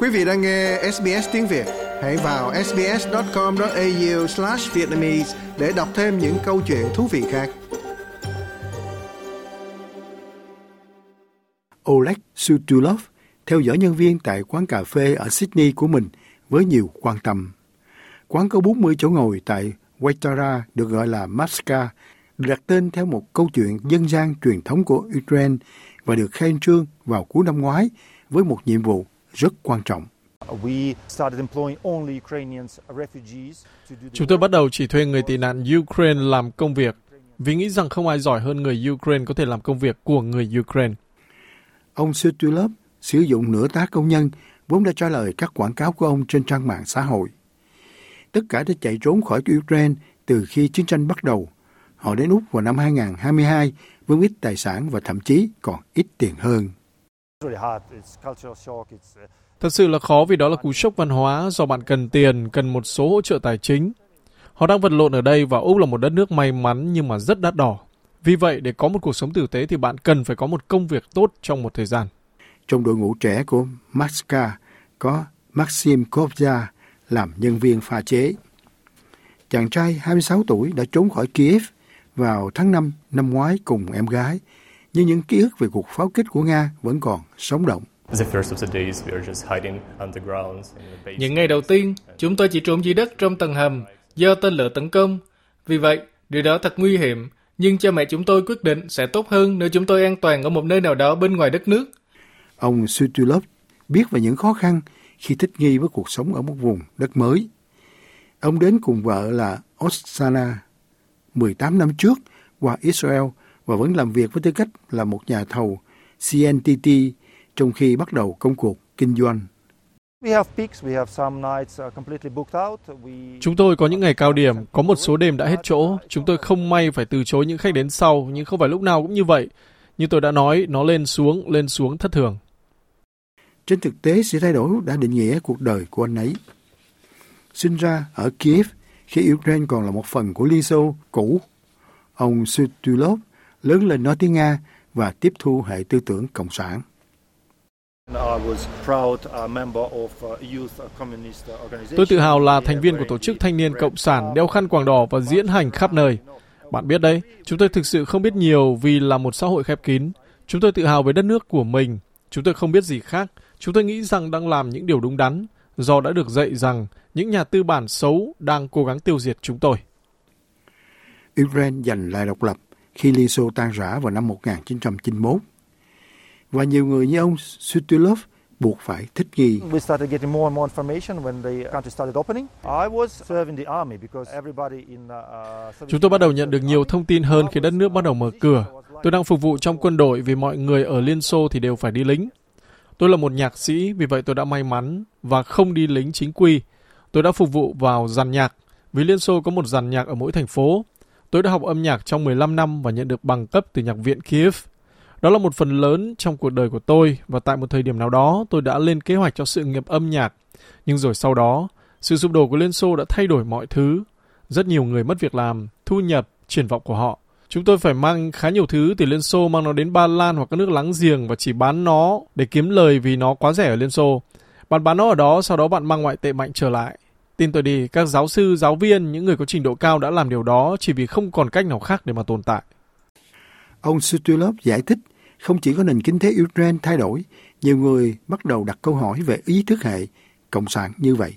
Quý vị đang nghe SBS tiếng Việt, hãy vào sbs.com.au/vietnamese để đọc thêm những câu chuyện thú vị khác. Oleg Sutulov theo dõi nhân viên tại quán cà phê ở Sydney của mình với nhiều quan tâm. Quán có 40 chỗ ngồi tại Waitara được gọi là Maska, được đặt tên theo một câu chuyện dân gian truyền thống của Ukraine và được khai trương vào cuối năm ngoái với một nhiệm vụ rất quan trọng. Chúng tôi bắt đầu chỉ thuê người tị nạn Ukraine làm công việc vì nghĩ rằng không ai giỏi hơn người Ukraine có thể làm công việc của người Ukraine. Ông Sutulov sử dụng nửa tá công nhân vốn đã trả lời các quảng cáo của ông trên trang mạng xã hội. Tất cả đã chạy trốn khỏi Ukraine từ khi chiến tranh bắt đầu. Họ đến Úc vào năm 2022 với ít tài sản và thậm chí còn ít tiền hơn. Thật sự là khó vì đó là cú sốc văn hóa do bạn cần tiền, cần một số hỗ trợ tài chính. Họ đang vật lộn ở đây và Úc là một đất nước may mắn nhưng mà rất đắt đỏ. Vì vậy, để có một cuộc sống tử tế thì bạn cần phải có một công việc tốt trong một thời gian. Trong đội ngũ trẻ của Maxka có Maxim Kovja làm nhân viên pha chế. Chàng trai 26 tuổi đã trốn khỏi Kiev vào tháng 5 năm ngoái cùng em gái, nhưng những ký ức về cuộc pháo kích của Nga vẫn còn sống động. Những ngày đầu tiên, chúng tôi chỉ trốn dưới đất trong tầng hầm do tên lửa tấn công. Vì vậy, điều đó thật nguy hiểm, nhưng cha mẹ chúng tôi quyết định sẽ tốt hơn nếu chúng tôi an toàn ở một nơi nào đó bên ngoài đất nước. Ông Sutulov biết về những khó khăn khi thích nghi với cuộc sống ở một vùng đất mới. Ông đến cùng vợ là Oksana 18 năm trước qua Israel và vẫn làm việc với tư cách là một nhà thầu CNTT trong khi bắt đầu công cuộc kinh doanh. Chúng tôi có những ngày cao điểm, có một số đêm đã hết chỗ. Chúng tôi không may phải từ chối những khách đến sau, nhưng không phải lúc nào cũng như vậy. Như tôi đã nói, nó lên xuống, lên xuống thất thường. Trên thực tế, sự thay đổi đã định nghĩa cuộc đời của anh ấy. Sinh ra ở Kiev, khi Ukraine còn là một phần của Liên Xô cũ, ông Sutulov lớn lên nói tiếng Nga và tiếp thu hệ tư tưởng cộng sản. Tôi tự hào là thành viên của tổ chức thanh niên cộng sản đeo khăn quàng đỏ và diễn hành khắp nơi. Bạn biết đấy, chúng tôi thực sự không biết nhiều vì là một xã hội khép kín. Chúng tôi tự hào với đất nước của mình. Chúng tôi không biết gì khác. Chúng tôi nghĩ rằng đang làm những điều đúng đắn do đã được dạy rằng những nhà tư bản xấu đang cố gắng tiêu diệt chúng tôi. Ukraine giành lại độc lập khi Liên Xô tan rã vào năm 1991 và nhiều người như ông Sutulov buộc phải thích nghi. Chúng tôi bắt đầu nhận được nhiều thông tin hơn khi đất nước bắt đầu mở cửa. Tôi đang phục vụ trong quân đội vì mọi người ở Liên Xô thì đều phải đi lính. Tôi là một nhạc sĩ, vì vậy tôi đã may mắn và không đi lính chính quy. Tôi đã phục vụ vào dàn nhạc, vì Liên Xô có một dàn nhạc ở mỗi thành phố. Tôi đã học âm nhạc trong 15 năm và nhận được bằng cấp từ Nhạc viện Kiev. Đó là một phần lớn trong cuộc đời của tôi và tại một thời điểm nào đó tôi đã lên kế hoạch cho sự nghiệp âm nhạc. Nhưng rồi sau đó, sự sụp đổ của Liên Xô đã thay đổi mọi thứ. Rất nhiều người mất việc làm, thu nhập, triển vọng của họ. Chúng tôi phải mang khá nhiều thứ từ Liên Xô mang nó đến Ba Lan hoặc các nước láng giềng và chỉ bán nó để kiếm lời vì nó quá rẻ ở Liên Xô. Bạn bán nó ở đó, sau đó bạn mang ngoại tệ mạnh trở lại. Tin tôi đi, các giáo sư, giáo viên, những người có trình độ cao đã làm điều đó chỉ vì không còn cách nào khác để mà tồn tại. Ông Sutulov giải thích, không chỉ có nền kinh tế Ukraine thay đổi, nhiều người bắt đầu đặt câu hỏi về ý thức hệ cộng sản như vậy.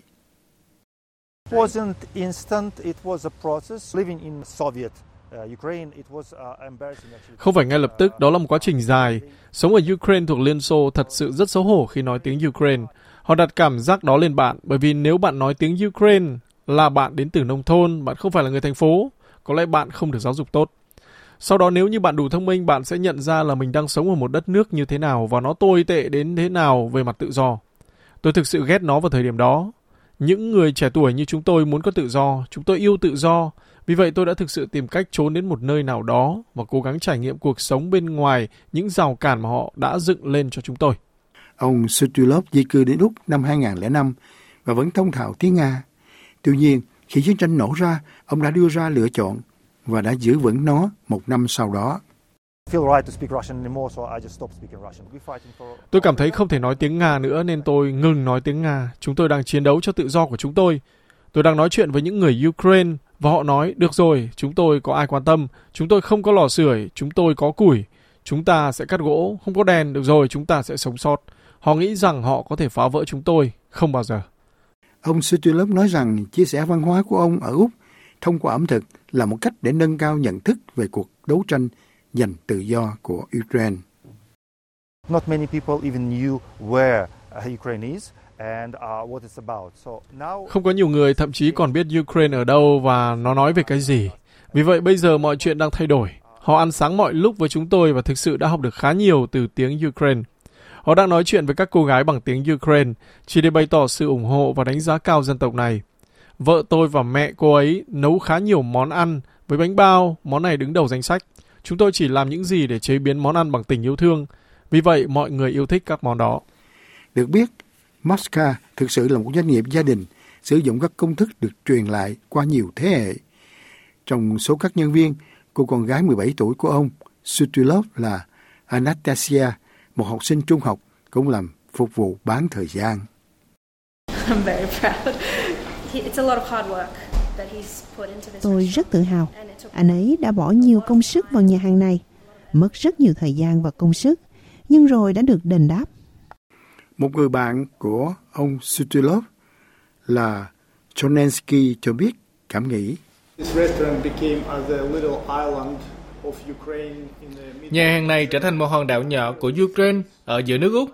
Không phải ngay lập tức, đó là một quá trình dài. Sống ở Ukraine thuộc Liên Xô thật sự rất xấu hổ khi nói tiếng Ukraine. Họ đặt cảm giác đó lên bạn, bởi vì nếu bạn nói tiếng Ukraine là bạn đến từ nông thôn, bạn không phải là người thành phố, có lẽ bạn không được giáo dục tốt. Sau đó nếu như bạn đủ thông minh, bạn sẽ nhận ra là mình đang sống ở một đất nước như thế nào và nó tồi tệ đến thế nào về mặt tự do. Tôi thực sự ghét nó vào thời điểm đó. Những người trẻ tuổi như chúng tôi muốn có tự do, chúng tôi yêu tự do. Vì vậy tôi đã thực sự tìm cách trốn đến một nơi nào đó và cố gắng trải nghiệm cuộc sống bên ngoài những rào cản mà họ đã dựng lên cho chúng tôi. Ông Sutulov di cư đến Úc năm 2005 và vẫn thông thạo tiếng Nga. Tuy nhiên, khi chiến tranh nổ ra, ông đã đưa ra lựa chọn và đã giữ vững nó một năm sau đó. Tôi cảm thấy không thể nói tiếng Nga nữa nên tôi ngừng nói tiếng Nga. Chúng tôi đang chiến đấu cho tự do của chúng tôi. Tôi đang nói chuyện với những người Ukraine và họ nói, được rồi, chúng tôi có ai quan tâm, chúng tôi không có lò sưởi, chúng tôi có củi, chúng ta sẽ cắt gỗ, không có đèn, được rồi, chúng ta sẽ sống sót. Họ nghĩ rằng họ có thể phá vỡ chúng tôi, không bao giờ. Ông Sutulov nói rằng chia sẻ văn hóa của ông ở Úc thông qua ẩm thực là một cách để nâng cao nhận thức về cuộc đấu tranh giành tự do của Ukraine. Not many people even knew where uh, Ukraine is. Uh, Không có nhiều người thậm chí còn biết Ukraine ở đâu và nó nói về cái gì. Vì vậy bây giờ mọi chuyện đang thay đổi. Họ ăn sáng mọi lúc với chúng tôi và thực sự đã học được khá nhiều từ tiếng Ukraine. Họ đang nói chuyện với các cô gái bằng tiếng Ukraine chỉ để bày tỏ sự ủng hộ và đánh giá cao dân tộc này. Vợ tôi và mẹ cô ấy nấu khá nhiều món ăn với bánh bao, món này đứng đầu danh sách. Chúng tôi chỉ làm những gì để chế biến món ăn bằng tình yêu thương. Vì vậy mọi người yêu thích các món đó. Được biết, Mosca thực sự là một doanh nghiệp gia đình sử dụng các công thức được truyền lại qua nhiều thế hệ. Trong số các nhân viên, cô con gái 17 tuổi của ông, Sutulov là Anastasia, một học sinh trung học, cũng làm phục vụ bán thời gian. Tôi rất tự hào. Anh ấy đã bỏ nhiều công sức vào nhà hàng này, mất rất nhiều thời gian và công sức, nhưng rồi đã được đền đáp. Một người bạn của ông Sutulov là Chonensky cho biết cảm nghĩ. Nhà hàng này trở thành một hòn đảo nhỏ của Ukraine ở giữa nước Úc.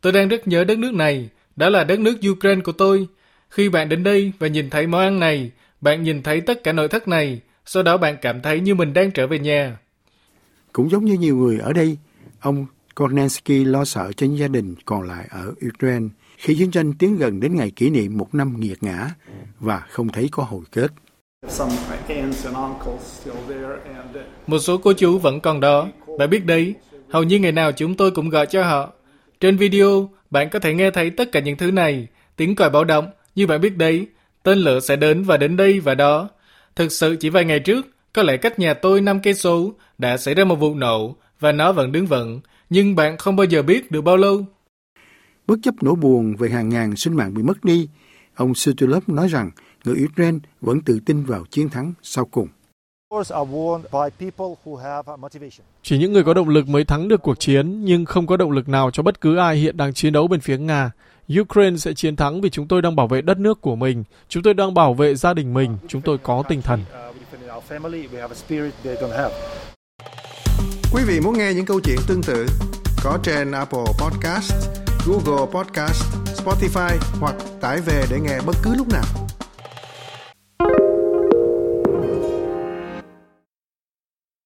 Tôi đang rất nhớ đất nước này. Đó là đất nước Ukraine của tôi. Khi bạn đến đây và nhìn thấy món ăn này, bạn nhìn thấy tất cả nội thất này, sau đó bạn cảm thấy như mình đang trở về nhà. Cũng giống như nhiều người ở đây, ông Kornensky lo sợ cho những gia đình còn lại ở Ukraine khi chiến tranh tiến gần đến ngày kỷ niệm một năm nghiệt ngã và không thấy có hồi kết. Một số cô chú vẫn còn đó. Bạn biết đấy, hầu như ngày nào chúng tôi cũng gọi cho họ. Trên video, bạn có thể nghe thấy tất cả những thứ này. Tiếng còi báo động, như bạn biết đấy, tên lửa sẽ đến và đến đây và đó. Thực sự chỉ vài ngày trước, có lẽ cách nhà tôi 5 cây số đã xảy ra một vụ nổ và nó vẫn đứng vững nhưng bạn không bao giờ biết được bao lâu. Bất chấp nỗi buồn về hàng ngàn sinh mạng bị mất đi, ông Sutulov nói rằng người Ukraine vẫn tự tin vào chiến thắng sau cùng. Chỉ những người có động lực mới thắng được cuộc chiến, nhưng không có động lực nào cho bất cứ ai hiện đang chiến đấu bên phía Nga. Ukraine sẽ chiến thắng vì chúng tôi đang bảo vệ đất nước của mình, chúng tôi đang bảo vệ gia đình mình, chúng tôi có tinh thần. Quý vị muốn nghe những câu chuyện tương tự có trên Apple Podcast, Google Podcast, Spotify hoặc tải về để nghe bất cứ lúc nào.